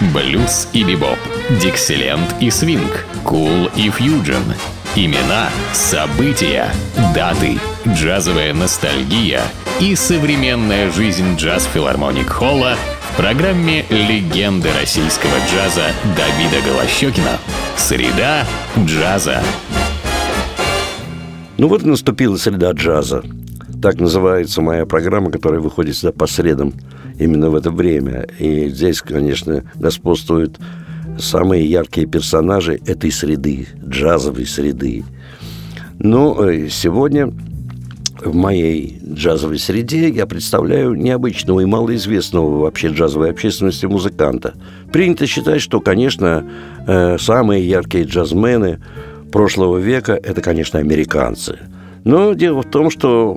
Блюз и бибоп, дикселент и свинг, кул и фьюджен. Имена, события, даты, джазовая ностальгия и современная жизнь джаз-филармоник Холла в программе «Легенды российского джаза» Давида Голощекина. Среда джаза. Ну вот наступила среда джаза. Так называется моя программа, которая выходит сюда по средам именно в это время. И здесь, конечно, господствуют самые яркие персонажи этой среды, джазовой среды. Но э, сегодня в моей джазовой среде я представляю необычного и малоизвестного вообще джазовой общественности музыканта. Принято считать, что, конечно, э, самые яркие джазмены прошлого века – это, конечно, американцы – но дело в том, что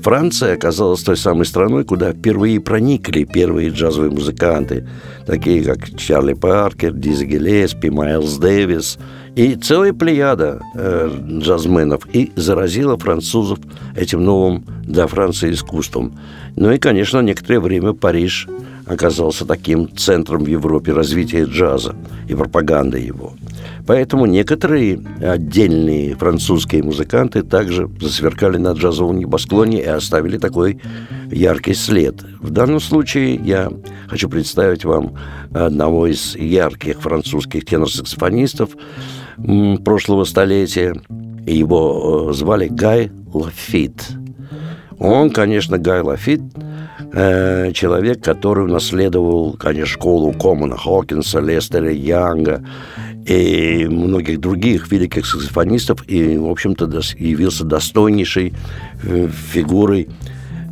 Франция оказалась той самой страной, куда впервые проникли первые джазовые музыканты, такие как Чарли Паркер, Дизи Гелеспи, Майлз Дэвис и целая плеяда э, джазменов, и заразила французов этим новым для Франции искусством. Ну и, конечно, некоторое время Париж оказался таким центром в Европе развития джаза и пропаганды его – Поэтому некоторые отдельные французские музыканты также засверкали на джазовом небосклоне и оставили такой яркий след. В данном случае я хочу представить вам одного из ярких французских тенор-саксофонистов прошлого столетия. Его э, звали Гай Лафит. Он, конечно, Гай Лафит, э, человек, который унаследовал, конечно, школу Комана Хокинса, Лестера Янга, и многих других великих саксофонистов, и, в общем-то, явился достойнейшей э, фигурой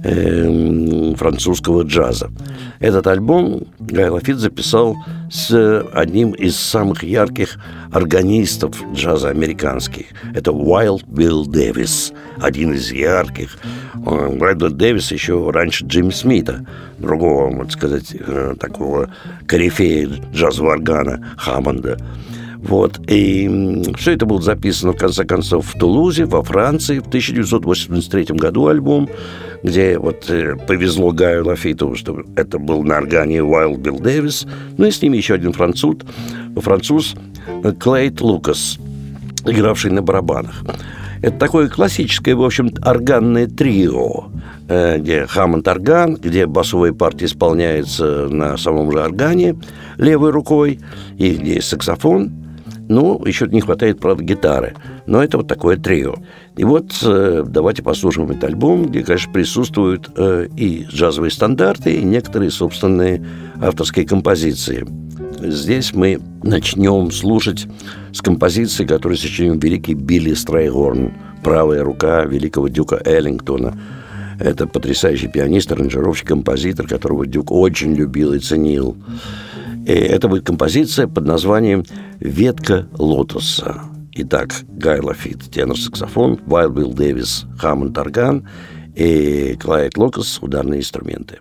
э, французского джаза. Этот альбом Гай Лафит записал с одним из самых ярких органистов джаза американских. Это Уайлд Билл Дэвис, один из ярких. Уайлд Билл Дэвис еще раньше Джимми Смита, другого, можно сказать, э, такого корифея джазового органа Хаммонда. Вот. И все это было записано, в конце концов, в Тулузе, во Франции в 1983 году альбом, где вот э, повезло Гаю Лафиту, что это был на органе Уайлд Билл Дэвис, ну и с ними еще один француз, француз Клейт Лукас, игравший на барабанах. Это такое классическое, в общем, органное трио, э, где Хаммонд-орган, где басовая партия исполняется на самом же органе левой рукой, и где есть саксофон – ну, еще не хватает, правда, гитары. Но это вот такое трио. И вот э, давайте послушаем этот альбом, где, конечно, присутствуют э, и джазовые стандарты, и некоторые собственные авторские композиции. Здесь мы начнем слушать с композиции, которую сочинил великий Билли Страйгорн, правая рука великого дюка Эллингтона. Это потрясающий пианист, аранжировщик, композитор, которого Дюк очень любил и ценил. И это будет композиция под названием «Ветка лотоса». Итак, Гай Лафит, тенор-саксофон, Вайл Билл Дэвис, Хаммонд орган и Клайд Локас, ударные инструменты.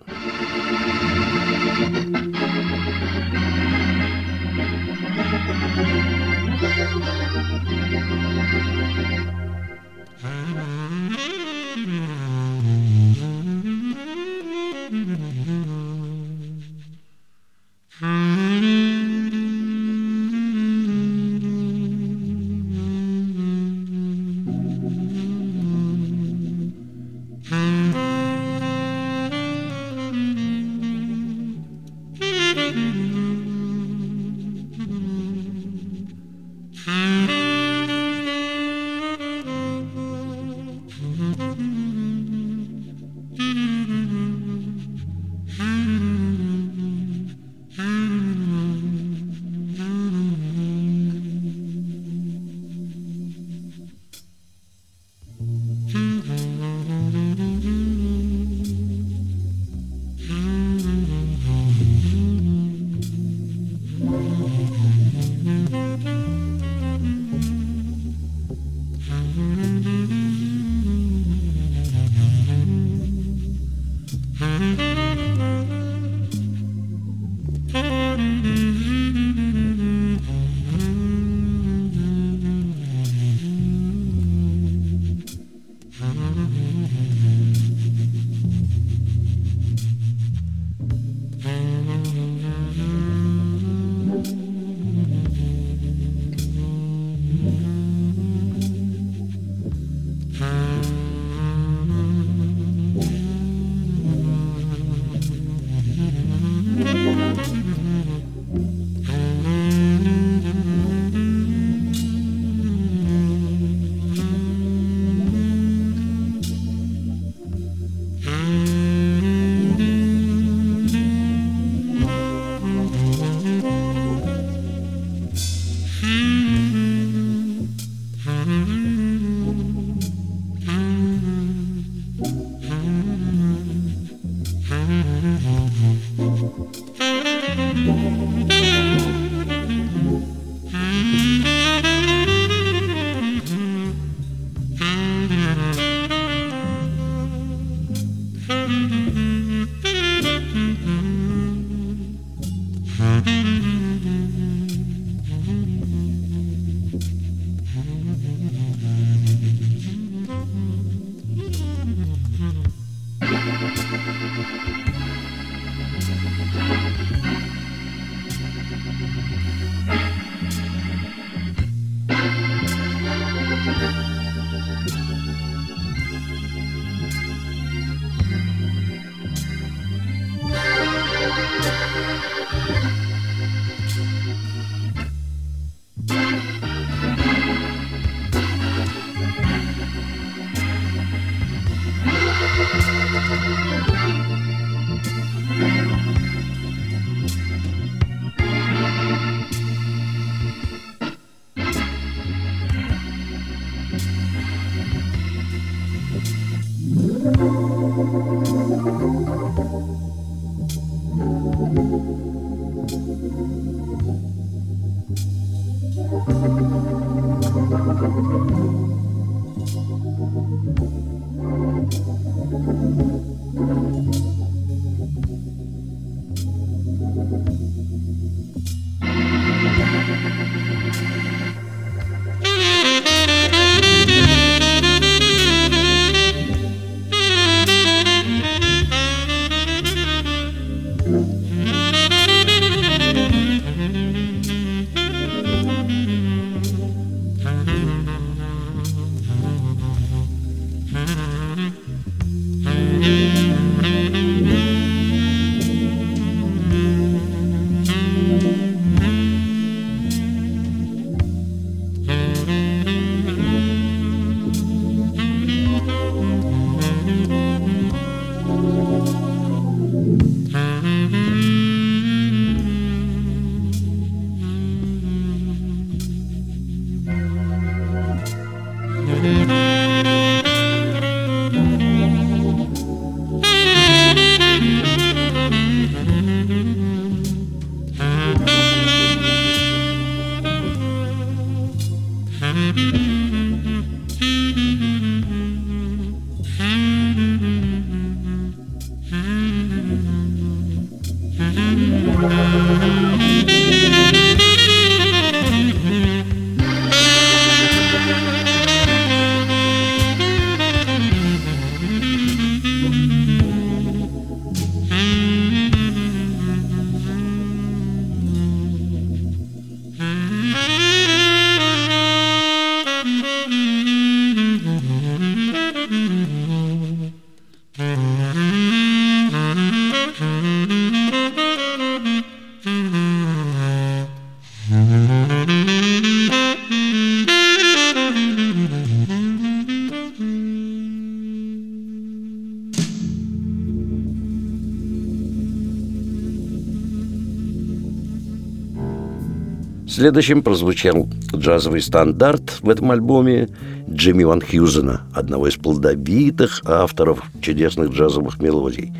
Следующим прозвучал джазовый стандарт в этом альбоме Джимми Ван Хьюзена, одного из плодовитых авторов чудесных джазовых мелодий.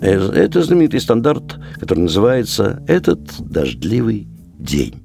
Э, это знаменитый стандарт, который называется «Этот дождливый день».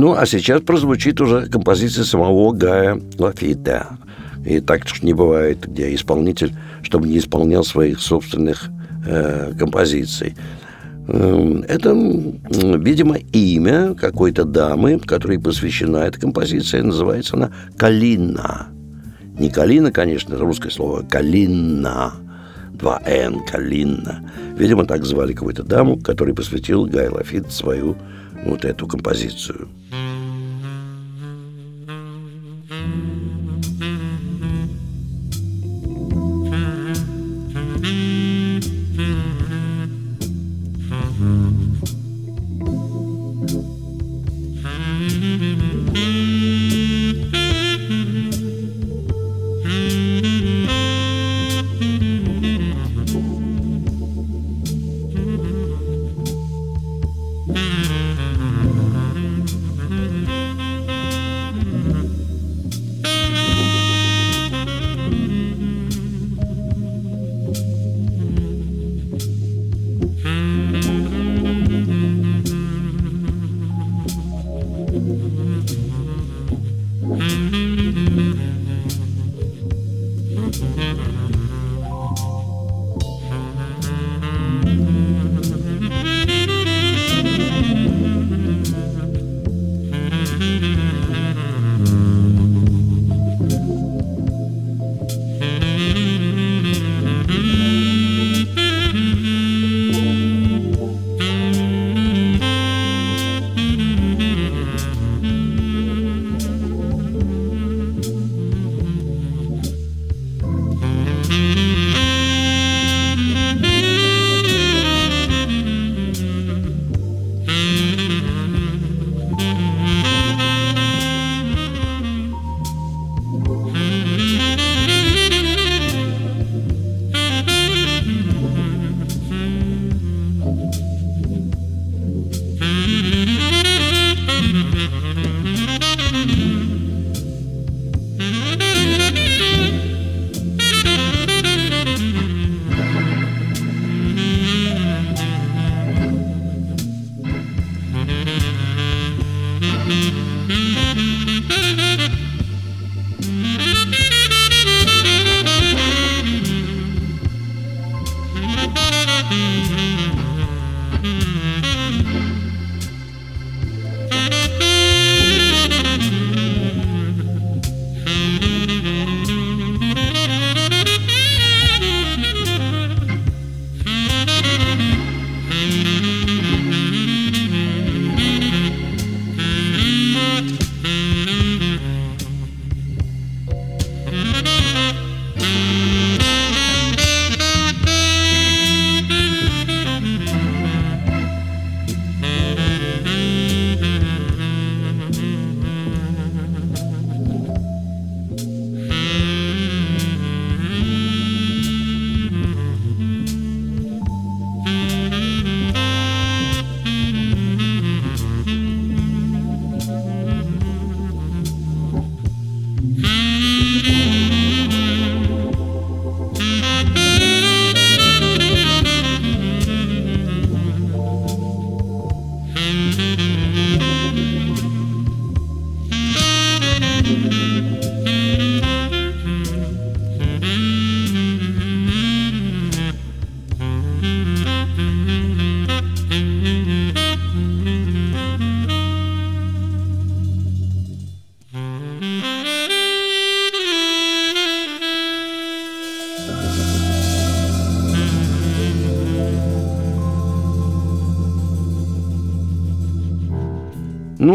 Ну, а сейчас прозвучит уже композиция самого Гая Лафита. И так не бывает, где исполнитель, чтобы не исполнял своих собственных э, композиций. Эм, это, видимо, имя какой-то дамы, которой посвящена эта композиция. Называется она Калина. Не Калина, конечно, это русское слово. Калина. Два «Н», Калина. Видимо, так звали какую-то даму, которой посвятил Гай Лафит свою вот эту композицию.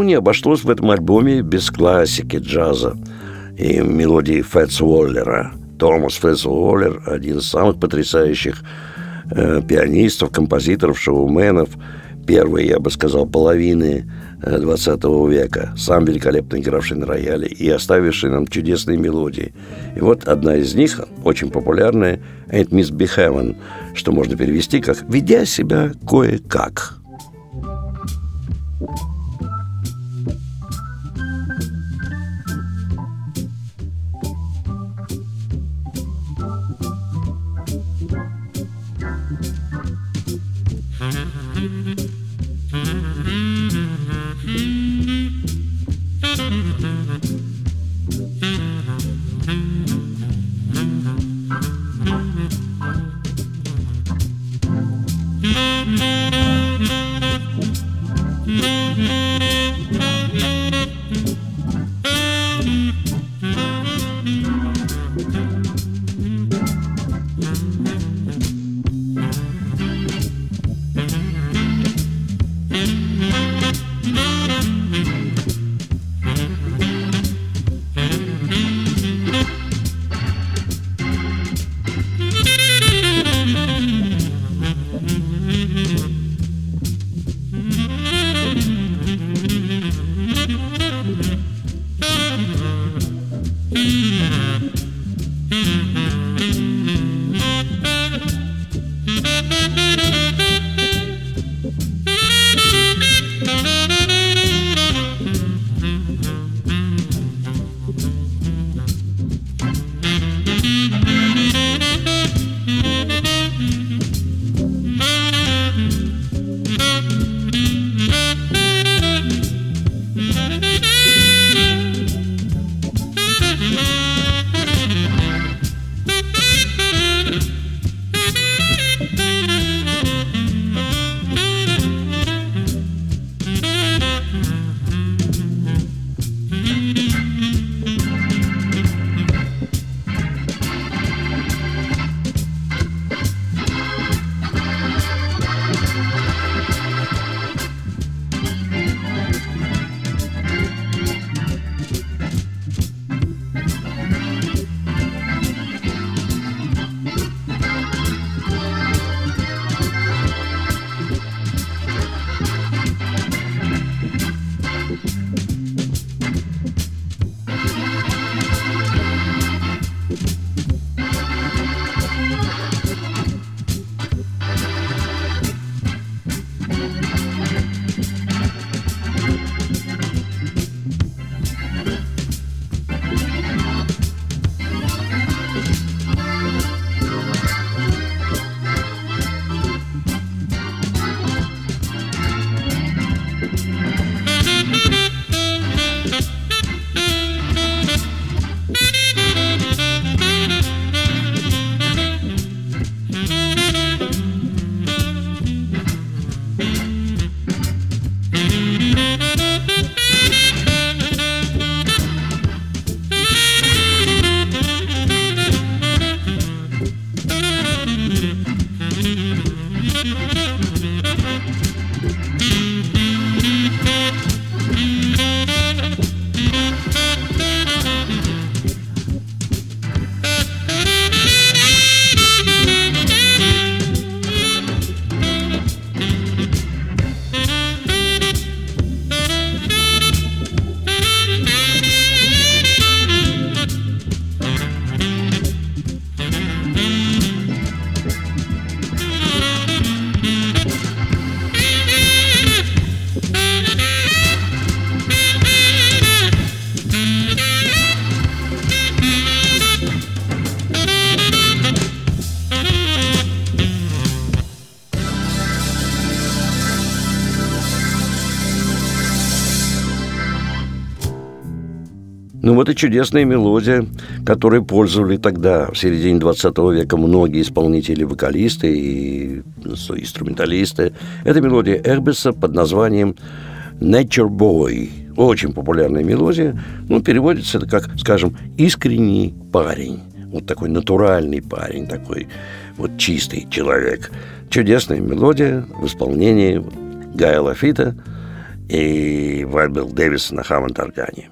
Не обошлось в этом альбоме без классики джаза и мелодии Фэтс Уоллера. Томас Фэтс Уоллер – один из самых потрясающих э, пианистов, композиторов, шоуменов первой, я бы сказал, половины 20 э, века, сам великолепно игравший на рояле и оставивший нам чудесные мелодии. И вот одна из них, очень популярная, «Ain't Miss Be Heaven», что можно перевести как «ведя себя кое-как». Вот и чудесная мелодия, которой пользовали тогда, в середине 20 века, многие исполнители, вокалисты и инструменталисты. Это мелодия Эрбиса под названием «Nature Boy». Очень популярная мелодия. Ну, переводится это как, скажем, «искренний парень». Вот такой натуральный парень, такой вот чистый человек. Чудесная мелодия в исполнении Гая Лафита и Вайбел Дэвис на Хаммонд-органе.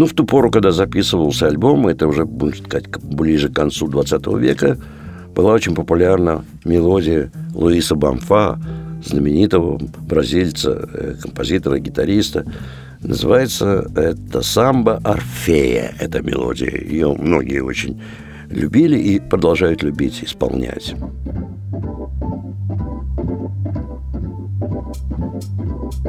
Ну, в ту пору, когда записывался альбом, это уже, будем сказать, ближе к концу 20 века, была очень популярна мелодия Луиса Бамфа, знаменитого бразильца, э, композитора, гитариста. Называется это «Самбо Орфея», эта мелодия. Ее многие очень любили и продолжают любить, исполнять.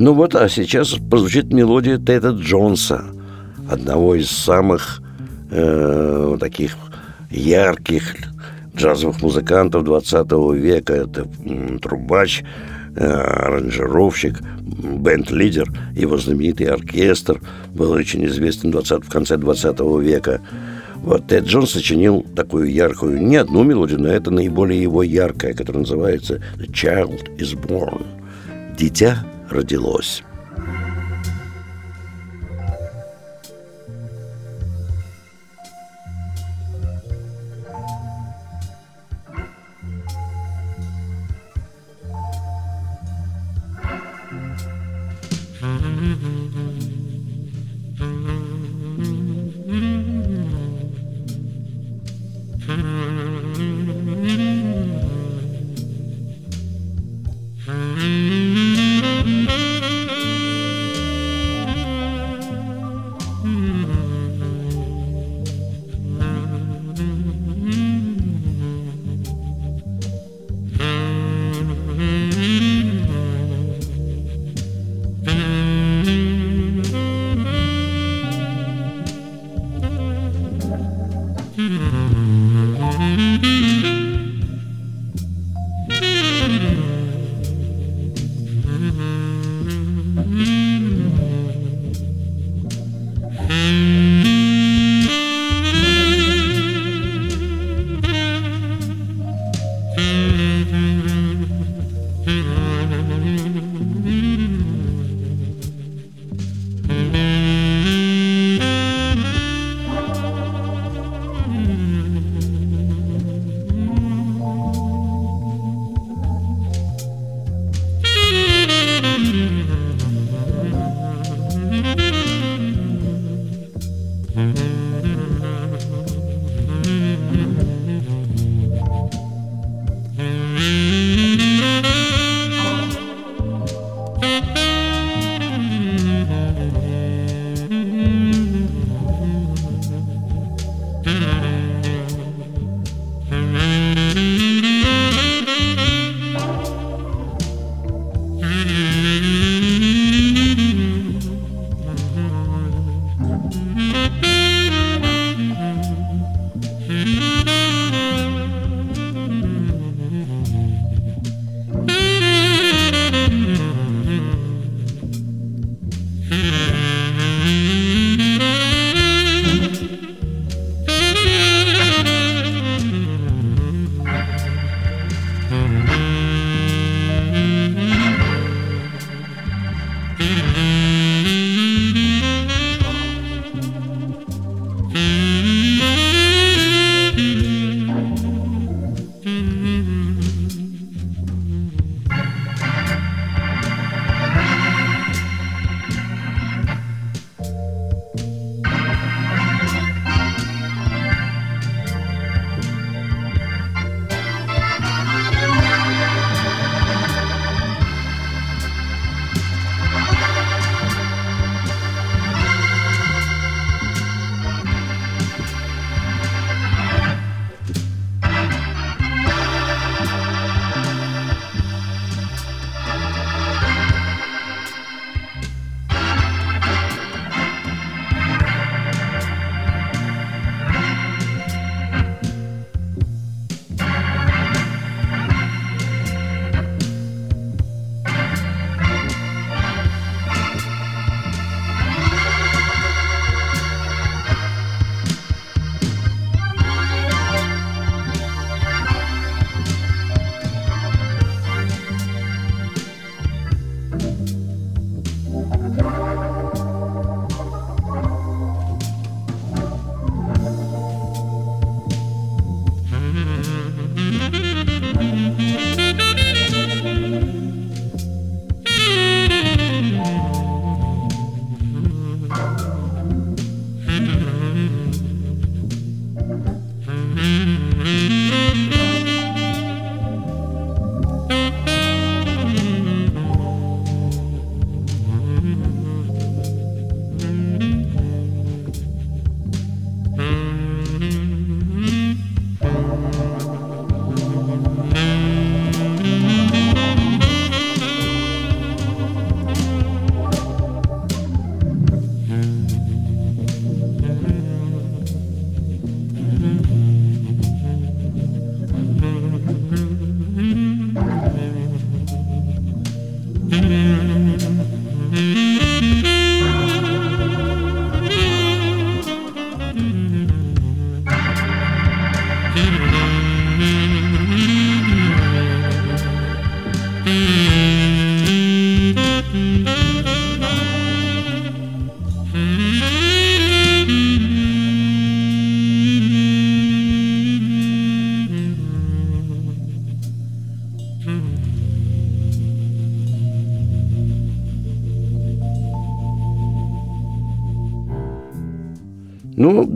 Ну вот, а сейчас прозвучит мелодия Теда Джонса, одного из самых э, таких ярких джазовых музыкантов 20 века. Это трубач, э, аранжировщик, бенд-лидер, его знаменитый оркестр был очень известен 20, в конце 20 века. Вот Тед Джонс сочинил такую яркую, не одну мелодию, но это наиболее его яркая, которая называется «The Child is Born» – «Дитя родилось.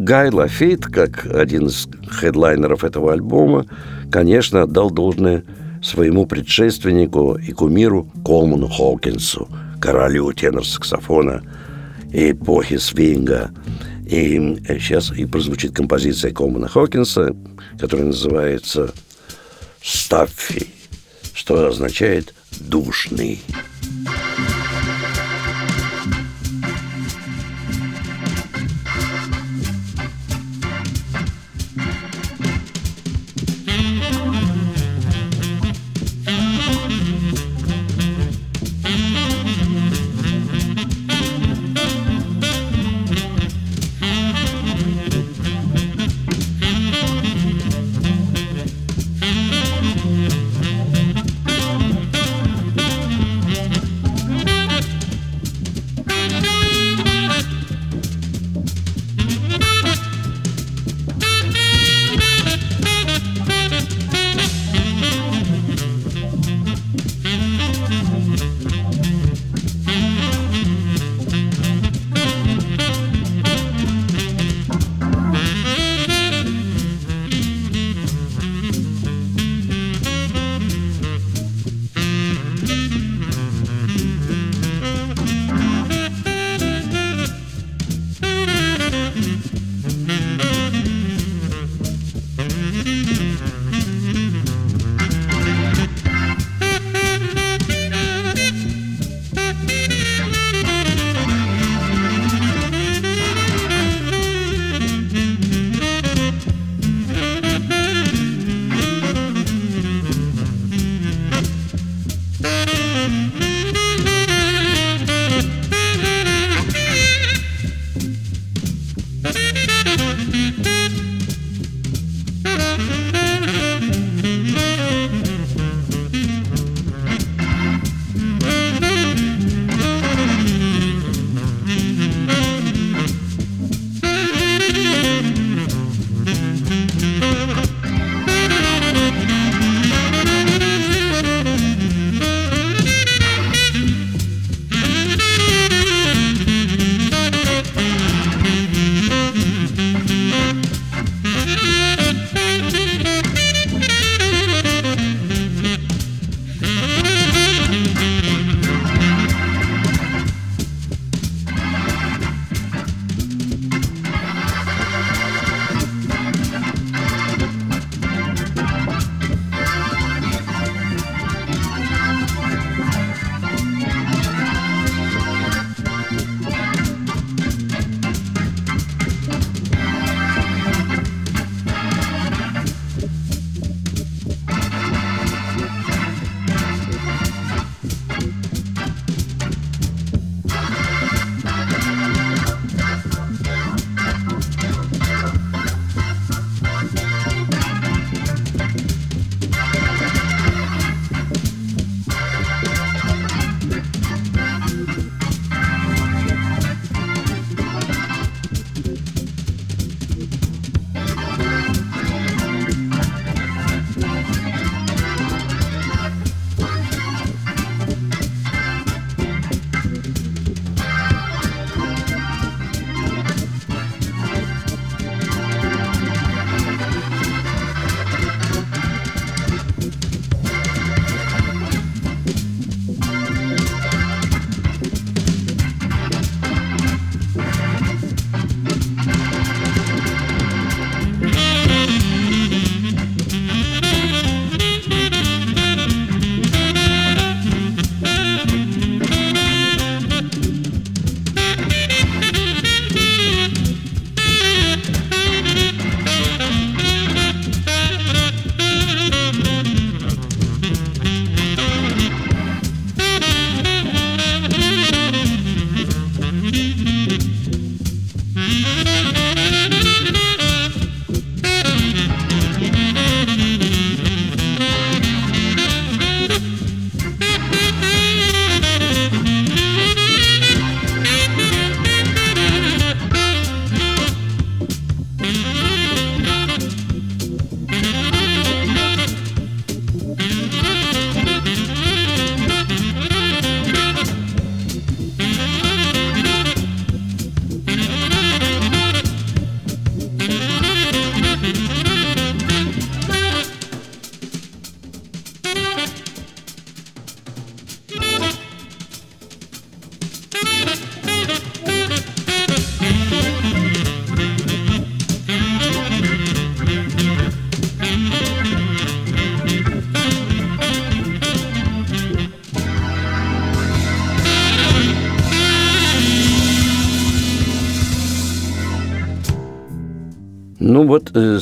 Гай Лафит, как один из хедлайнеров этого альбома, конечно, отдал должное своему предшественнику и кумиру Колману Хокинсу, королю тенор-саксофона эпохи свинга. И сейчас и прозвучит композиция Колмана Хокинса, которая называется «Стаффи», что означает «душный».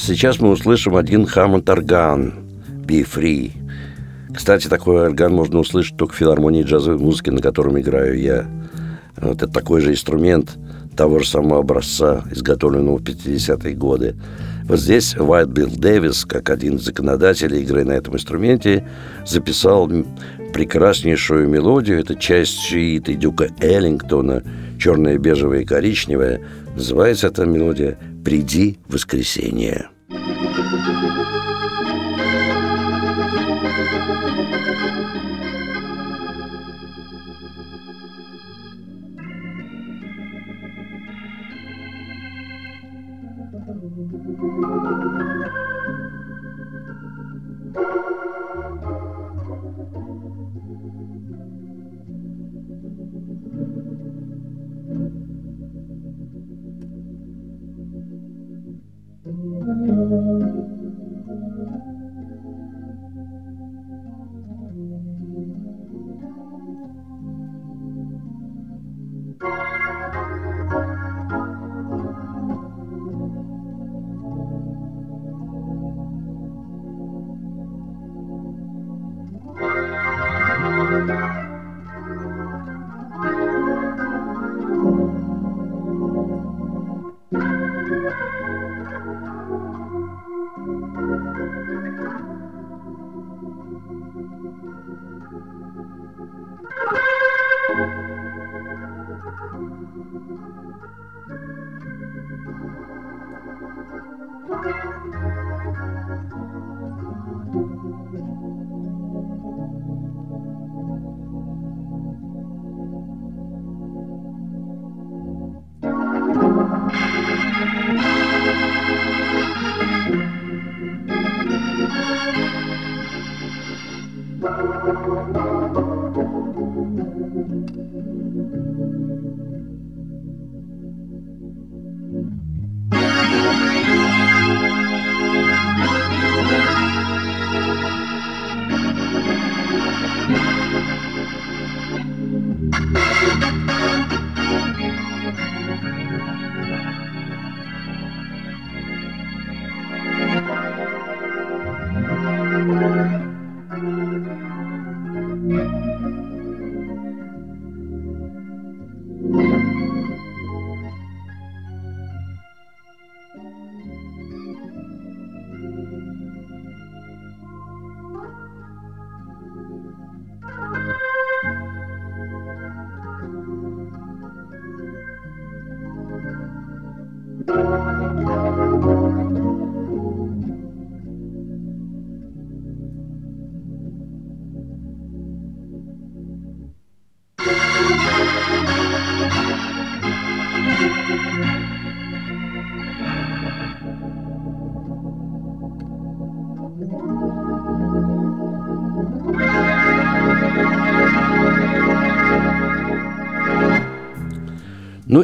Сейчас мы услышим один Хаммонд-орган «Be Free». Кстати, такой орган можно услышать только в филармонии джазовой музыки, на котором играю я. Вот это такой же инструмент того же самого образца, изготовленного в 50-е годы. Вот здесь Уайт Билл Дэвис, как один из законодателей игры на этом инструменте, записал прекраснейшую мелодию. Это часть шииты Дюка Эллингтона, черная, бежевая и коричневая. Называется эта мелодия «Приди воскресенье». Ну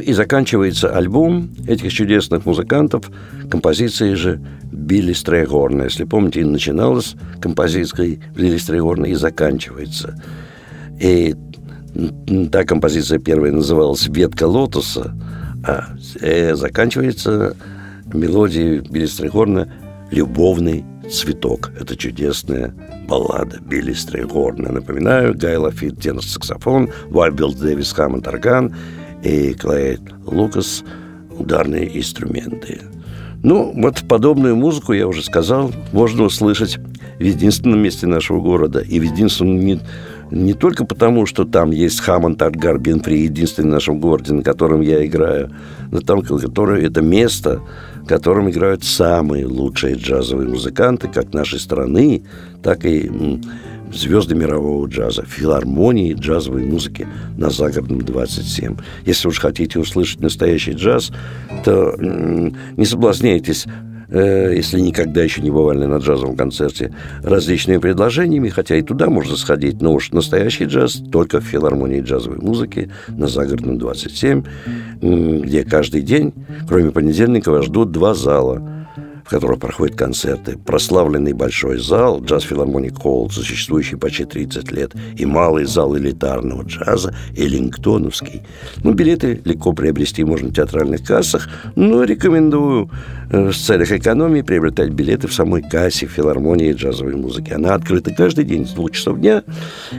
и заканчивается альбом этих чудесных музыкантов композицией же Билли Стрейгорна. Если помните, начиналась композицией Билли Стрейгорна и заканчивается. И та композиция первая называлась «Ветка лотоса», а э, заканчивается мелодией Билли Стрейгорна «Любовный цветок». Это чудесная баллада Билли Стрейгорна. Напоминаю, Гай Лафит, тенор-саксофон, Вальбилл Дэвис, Хаммонд, орган – и Клайд Лукас ударные инструменты. Ну, вот подобную музыку, я уже сказал, можно услышать в единственном месте нашего города. И в единственном не, не только потому, что там есть Хаммонд Артгар Бенфри, единственный в нашем городе, на котором я играю, но там, которое это место, в котором играют самые лучшие джазовые музыканты, как нашей страны, так и звезды мирового джаза, филармонии джазовой музыки на Загородном 27. Если уж хотите услышать настоящий джаз, то не соблазняйтесь э, если никогда еще не бывали на джазовом концерте, различными предложениями, хотя и туда можно сходить, но уж настоящий джаз только в филармонии джазовой музыки на Загородном 27, где каждый день, кроме понедельника, вас ждут два зала – в которых проходят концерты, прославленный большой зал, джаз филармоник Холл, существующий почти 30 лет, и малый зал элитарного джаза, Эллингтоновский. Ну, билеты легко приобрести можно в театральных кассах, но рекомендую э, в целях экономии приобретать билеты в самой кассе филармонии джазовой музыки. Она открыта каждый день с двух часов дня,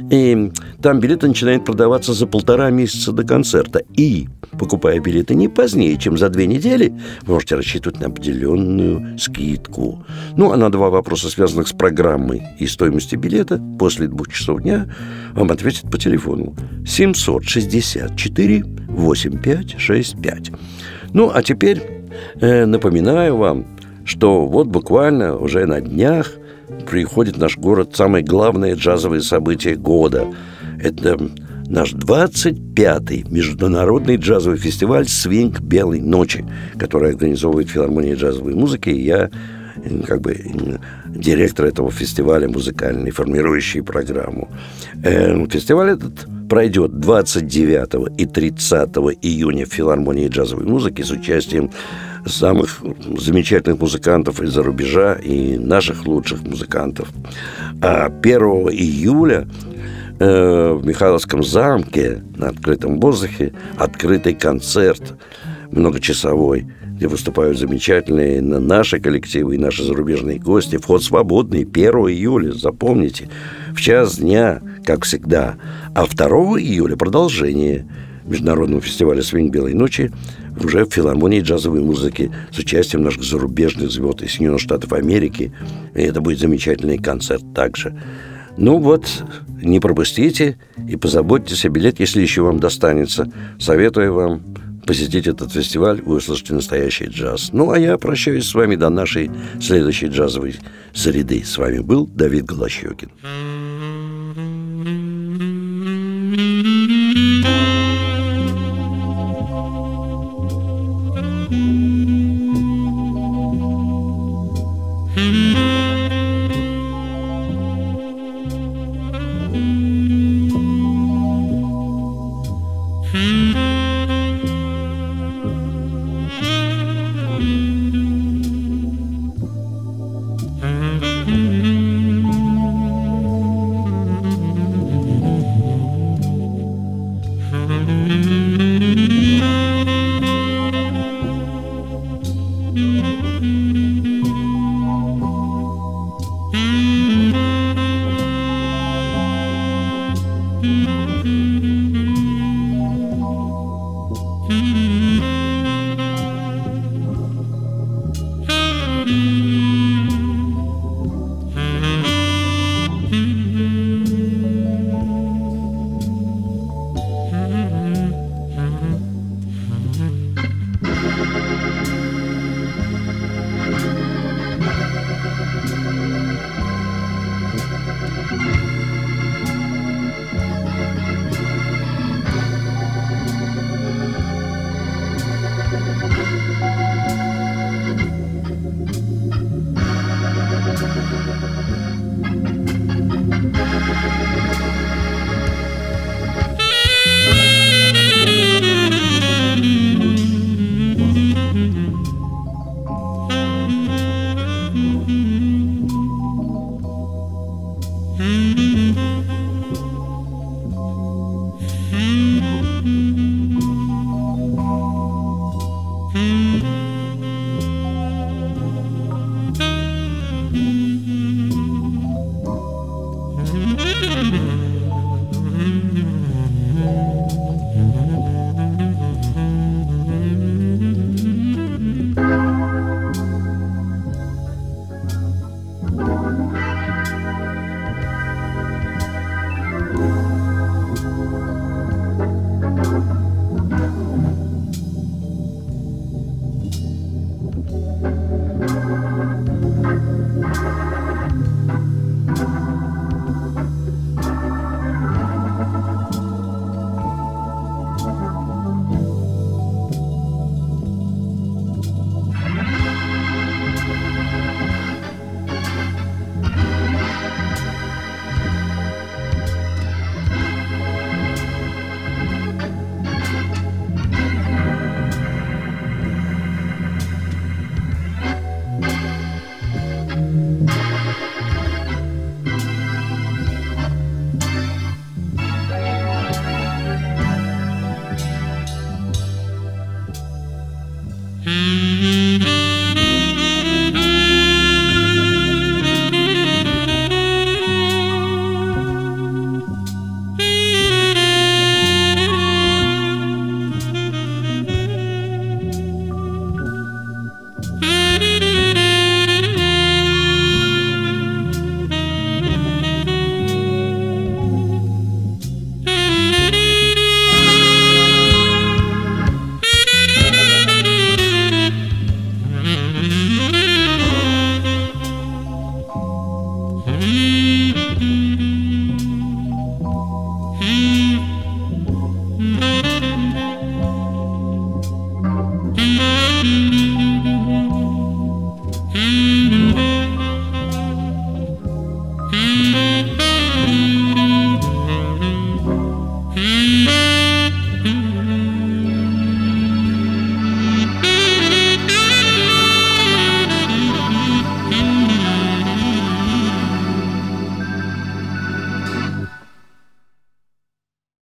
и там билеты начинают продаваться за полтора месяца до концерта. И, покупая билеты не позднее, чем за две недели, можете рассчитывать на определенную скидку. Ну, а на два вопроса, связанных с программой и стоимостью билета, после двух часов дня вам ответят по телефону 764 8565. Ну, а теперь э, напоминаю вам, что вот буквально уже на днях приходит в наш город самое главное джазовое событие года. Это наш 25-й международный джазовый фестиваль «Свинг Белой ночи», который организовывает филармония джазовой музыки. И я как бы директор этого фестиваля музыкальный, формирующий программу. Э, фестиваль этот пройдет 29 и 30 июня в филармонии джазовой музыки с участием самых замечательных музыкантов из-за рубежа и наших лучших музыкантов. А 1 июля э, в Михайловском замке на открытом воздухе открытый концерт многочасовой, где выступают замечательные наши коллективы и наши зарубежные гости. Вход свободный 1 июля, запомните, в час дня, как всегда. А 2 июля продолжение Международного фестиваля «Свинг Белой ночи» уже в филармонии джазовой музыки с участием наших зарубежных звезд из Соединенных Штатов Америки. И это будет замечательный концерт также. Ну вот, не пропустите и позаботьтесь о билете, если еще вам достанется. Советую вам посетить этот фестиваль, вы услышите настоящий джаз. Ну, а я прощаюсь с вами до нашей следующей джазовой среды. С вами был Давид Голощекин.